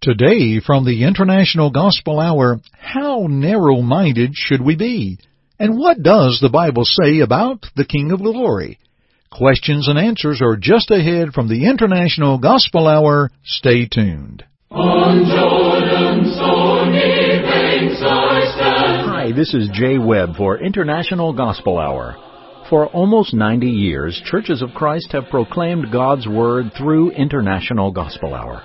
Today, from the International Gospel Hour, how narrow-minded should we be? And what does the Bible say about the King of Glory? Questions and answers are just ahead from the International Gospel Hour. Stay tuned. On Jordan's stormy banks I stand. Hi, this is Jay Webb for International Gospel Hour. For almost 90 years, Churches of Christ have proclaimed God's Word through International Gospel Hour.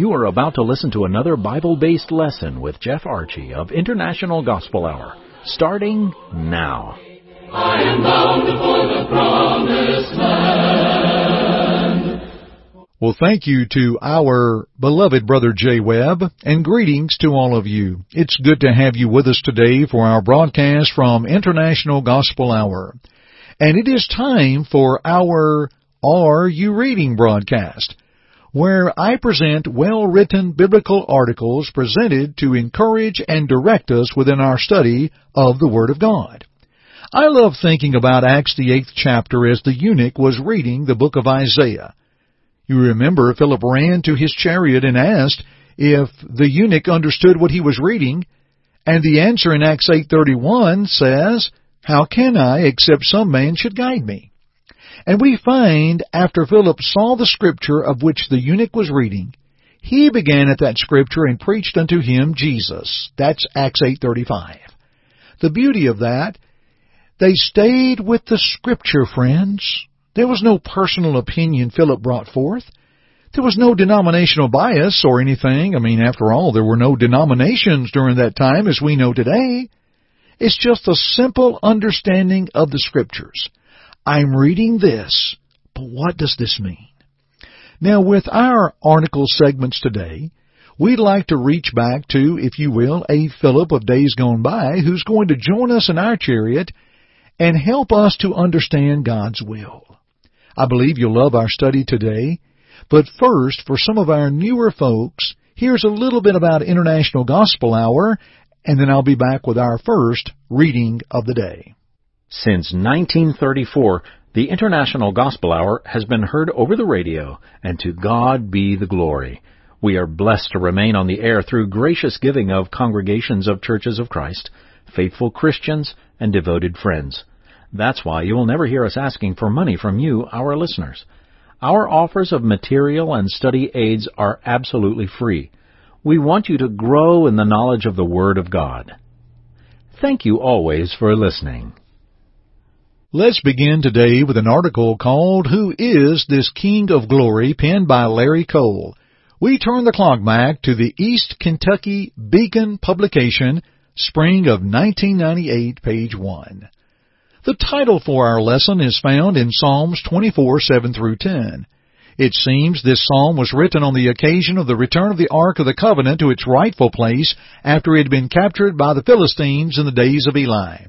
You are about to listen to another Bible based lesson with Jeff Archie of International Gospel Hour, starting now. I am bound for the promised land. Well, thank you to our beloved brother Jay Webb, and greetings to all of you. It's good to have you with us today for our broadcast from International Gospel Hour. And it is time for our Are You Reading broadcast where I present well-written biblical articles presented to encourage and direct us within our study of the Word of God. I love thinking about Acts the eighth chapter as the eunuch was reading the book of Isaiah. You remember Philip ran to his chariot and asked if the eunuch understood what he was reading, and the answer in Acts 8:31 says, "How can I except some man should guide me?" And we find after Philip saw the scripture of which the eunuch was reading, he began at that scripture and preached unto him Jesus. That's Acts 8:35. The beauty of that, they stayed with the scripture, friends. There was no personal opinion Philip brought forth. There was no denominational bias or anything. I mean, after all, there were no denominations during that time as we know today. It's just a simple understanding of the scriptures. I'm reading this, but what does this mean? Now, with our article segments today, we'd like to reach back to, if you will, a Philip of days gone by who's going to join us in our chariot and help us to understand God's will. I believe you'll love our study today, but first, for some of our newer folks, here's a little bit about International Gospel Hour, and then I'll be back with our first reading of the day. Since 1934, the International Gospel Hour has been heard over the radio, and to God be the glory. We are blessed to remain on the air through gracious giving of congregations of churches of Christ, faithful Christians, and devoted friends. That's why you will never hear us asking for money from you, our listeners. Our offers of material and study aids are absolutely free. We want you to grow in the knowledge of the Word of God. Thank you always for listening. Let's begin today with an article called Who is This King of Glory penned by Larry Cole. We turn the clock back to the East Kentucky Beacon publication, spring of 1998, page 1. The title for our lesson is found in Psalms 24, 7 through 10. It seems this psalm was written on the occasion of the return of the Ark of the Covenant to its rightful place after it had been captured by the Philistines in the days of Eli.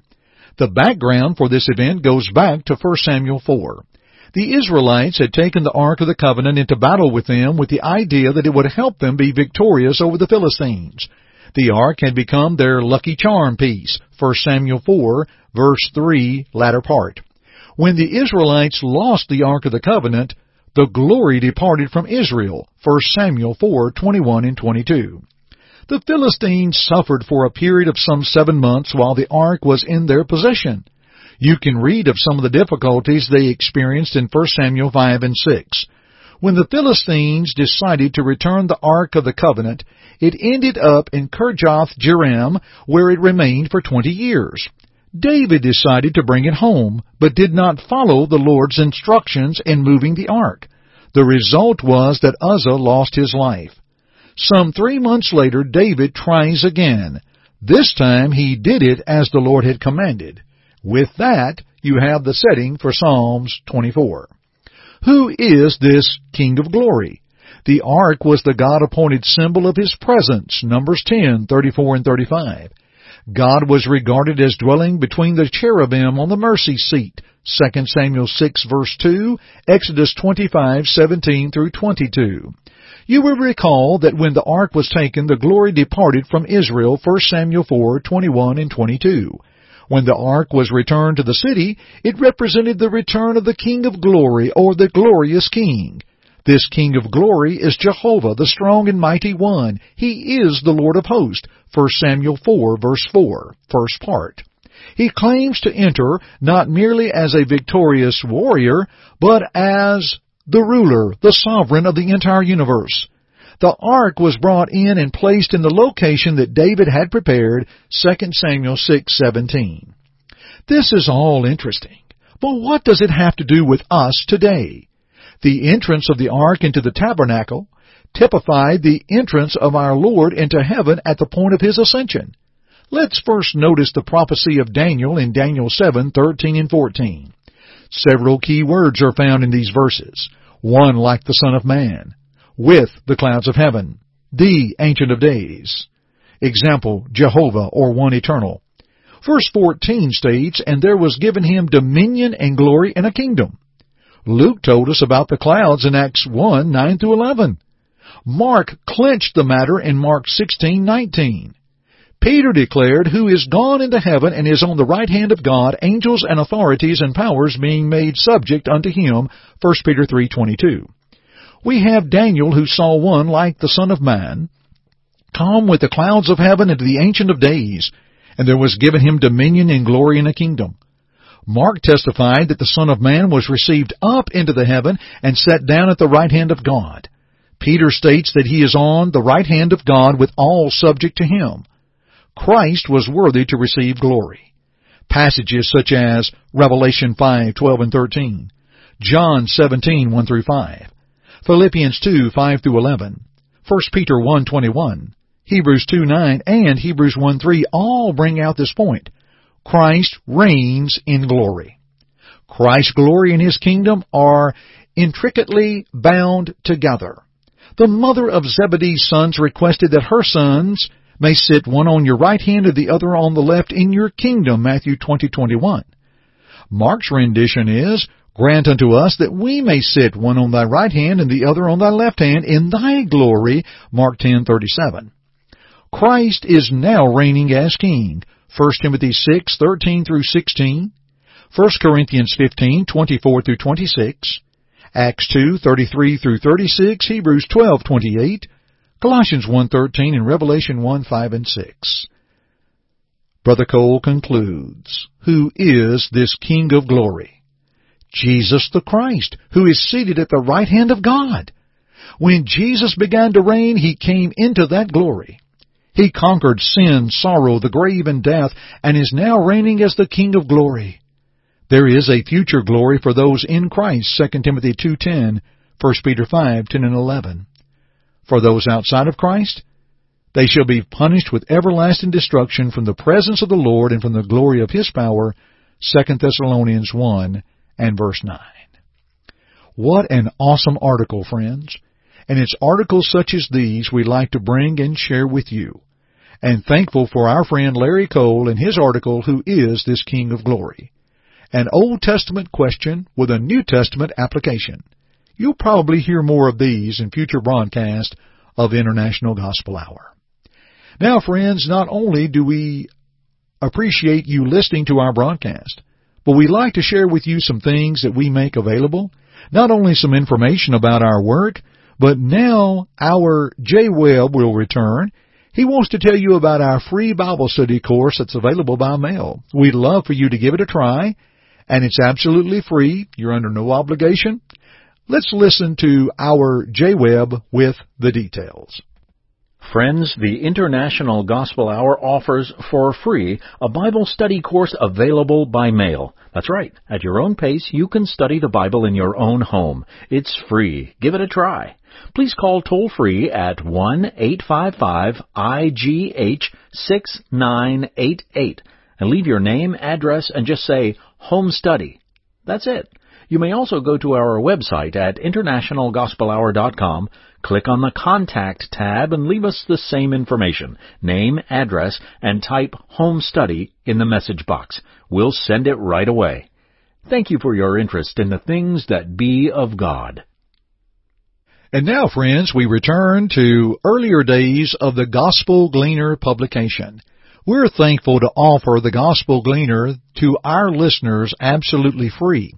The background for this event goes back to 1 Samuel 4. The Israelites had taken the Ark of the Covenant into battle with them with the idea that it would help them be victorious over the Philistines. The Ark had become their lucky charm piece, 1 Samuel 4, verse 3, latter part. When the Israelites lost the Ark of the Covenant, the glory departed from Israel, 1 Samuel 4, 21 and 22. The Philistines suffered for a period of some seven months while the ark was in their possession. You can read of some of the difficulties they experienced in 1 Samuel 5 and 6. When the Philistines decided to return the Ark of the Covenant, it ended up in Kirjath Jearim, where it remained for twenty years. David decided to bring it home, but did not follow the Lord's instructions in moving the ark. The result was that Uzzah lost his life. Some three months later, David tries again. This time he did it as the Lord had commanded. With that, you have the setting for Psalms 24. Who is this King of Glory? The ark was the God-appointed symbol of His presence, Numbers 10, 34 and 35. God was regarded as dwelling between the cherubim on the mercy seat, 2 Samuel 6 verse 2, Exodus 25, 17 through 22. You will recall that when the ark was taken, the glory departed from Israel, 1 Samuel 4, 21 and 22. When the ark was returned to the city, it represented the return of the King of glory, or the glorious King. This King of glory is Jehovah, the strong and mighty one. He is the Lord of hosts. 1 Samuel 4 verse 4, first part. He claims to enter not merely as a victorious warrior, but as the ruler, the sovereign of the entire universe. The ark was brought in and placed in the location that David had prepared, 2 Samuel 6:17. This is all interesting. But what does it have to do with us today? The entrance of the ark into the tabernacle typified the entrance of our Lord into heaven at the point of his ascension. Let's first notice the prophecy of Daniel in Daniel 7:13 and 14. Several key words are found in these verses. One like the Son of Man, with the clouds of heaven, the Ancient of Days. Example, Jehovah or One Eternal. Verse 14 states, And there was given him dominion and glory and a kingdom. Luke told us about the clouds in Acts 1, 9 through 11. Mark clinched the matter in Mark 16:19. Peter declared, Who is gone into heaven and is on the right hand of God, angels and authorities and powers being made subject unto him. 1 Peter 3:22. We have Daniel who saw one like the Son of Man come with the clouds of heaven into the Ancient of Days, and there was given him dominion and glory and a kingdom. Mark testified that the Son of Man was received up into the heaven and set down at the right hand of God. Peter states that he is on the right hand of God with all subject to him. Christ was worthy to receive glory. Passages such as Revelation 5:12 and 13, John 17:1 through 5, Philippians 2:5 through 11, 1 Peter 1:21, Hebrews 2:9 and Hebrews 1:3 all bring out this point. Christ reigns in glory. Christ's glory and his kingdom are intricately bound together. The mother of Zebedee's sons requested that her sons may sit one on your right hand and the other on the left in your kingdom, Matthew 20:21. Mark's rendition is, Grant unto us that we may sit one on thy right hand and the other on thy left hand in thy glory, Mark 10:37. Christ is now reigning as king, 1 Timothy 6:13 through 16, 1 Corinthians 15:24 through 26, Acts 2:33 through 36, Hebrews 12:28, Colossians 1.13 and Revelation 1.5 and 6. Brother Cole concludes, Who is this King of glory? Jesus the Christ, who is seated at the right hand of God. When Jesus began to reign, He came into that glory. He conquered sin, sorrow, the grave, and death, and is now reigning as the King of glory. There is a future glory for those in Christ, 2 Timothy 2.10, 1 Peter 5.10 and 11. For those outside of Christ, they shall be punished with everlasting destruction from the presence of the Lord and from the glory of His power. 2 Thessalonians 1 and verse 9. What an awesome article, friends. And it's articles such as these we like to bring and share with you. And thankful for our friend Larry Cole and his article, Who is this King of Glory? An Old Testament question with a New Testament application. You'll probably hear more of these in future broadcasts of International Gospel Hour. Now, friends, not only do we appreciate you listening to our broadcast, but we'd like to share with you some things that we make available. Not only some information about our work, but now our Jay Webb will return. He wants to tell you about our free Bible study course that's available by mail. We'd love for you to give it a try, and it's absolutely free. You're under no obligation. Let's listen to our Jay Webb with the details. Friends, the International Gospel Hour offers for free a Bible study course available by mail. That's right. At your own pace, you can study the Bible in your own home. It's free. Give it a try. Please call toll free at 1-855-IGH-6988 and leave your name, address, and just say home study. That's it. You may also go to our website at internationalgospelhour.com, click on the Contact tab, and leave us the same information name, address, and type Home Study in the message box. We'll send it right away. Thank you for your interest in the things that be of God. And now, friends, we return to earlier days of the Gospel Gleaner publication. We're thankful to offer the Gospel Gleaner to our listeners absolutely free.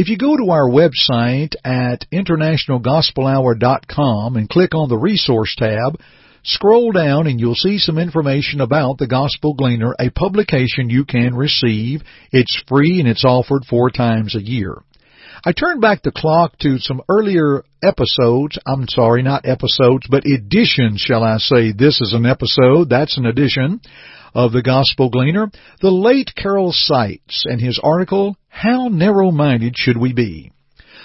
If you go to our website at internationalgospelhour.com and click on the resource tab, scroll down and you'll see some information about the Gospel Gleaner, a publication you can receive. It's free and it's offered four times a year. I turned back the clock to some earlier episodes. I'm sorry, not episodes, but editions, shall I say. This is an episode. That's an edition of the Gospel Gleaner. The late Carol Seitz and his article, How Narrow-Minded Should We Be?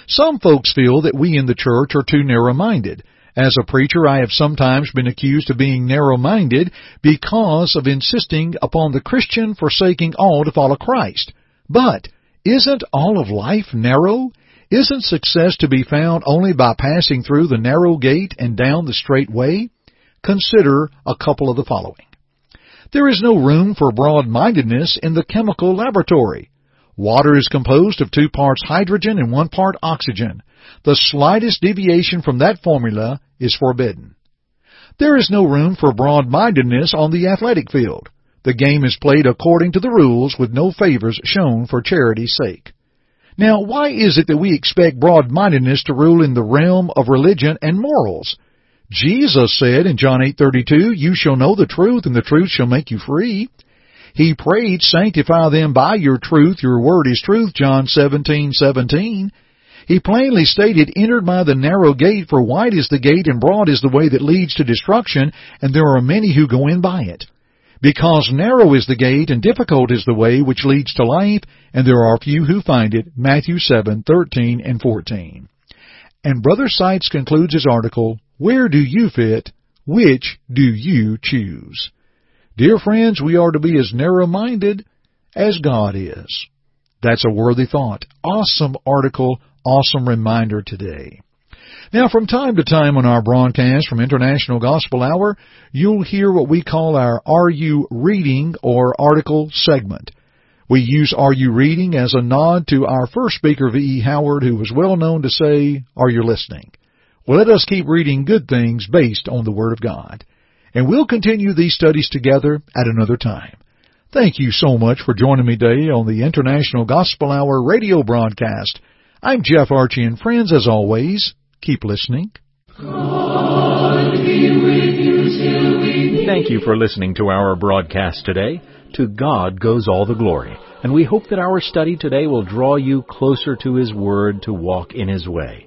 Some folks feel that we in the church are too narrow-minded. As a preacher, I have sometimes been accused of being narrow-minded because of insisting upon the Christian forsaking all to follow Christ. But isn't all of life narrow? Isn't success to be found only by passing through the narrow gate and down the straight way? Consider a couple of the following. There is no room for broad-mindedness in the chemical laboratory. Water is composed of two parts hydrogen and one part oxygen. The slightest deviation from that formula is forbidden. There is no room for broad-mindedness on the athletic field. The game is played according to the rules with no favors shown for charity's sake. Now, why is it that we expect broad-mindedness to rule in the realm of religion and morals? Jesus said in John 8:32, "You shall know the truth, and the truth shall make you free." He prayed, "Sanctify them by your truth; your word is truth." John 17:17. He plainly stated, entered by the narrow gate, for wide is the gate and broad is the way that leads to destruction, and there are many who go in by it." Because narrow is the gate and difficult is the way which leads to life, and there are few who find it. Matthew 7:13 and 14. And Brother Seitz concludes his article, Where do you fit? Which do you choose? Dear friends, we are to be as narrow-minded as God is. That's a worthy thought. Awesome article, awesome reminder today. Now, from time to time on our broadcast from International Gospel Hour, you'll hear what we call our Are You Reading or article segment. We use Are You Reading as a nod to our first speaker, V.E. Howard, who was well known to say, Are you listening? Well, let us keep reading good things based on the Word of God. And we'll continue these studies together at another time. Thank you so much for joining me today on the International Gospel Hour radio broadcast. I'm Jeff Archie, and friends, as always, Keep listening. You Thank you for listening to our broadcast today. To God goes all the glory, and we hope that our study today will draw you closer to His Word to walk in His way.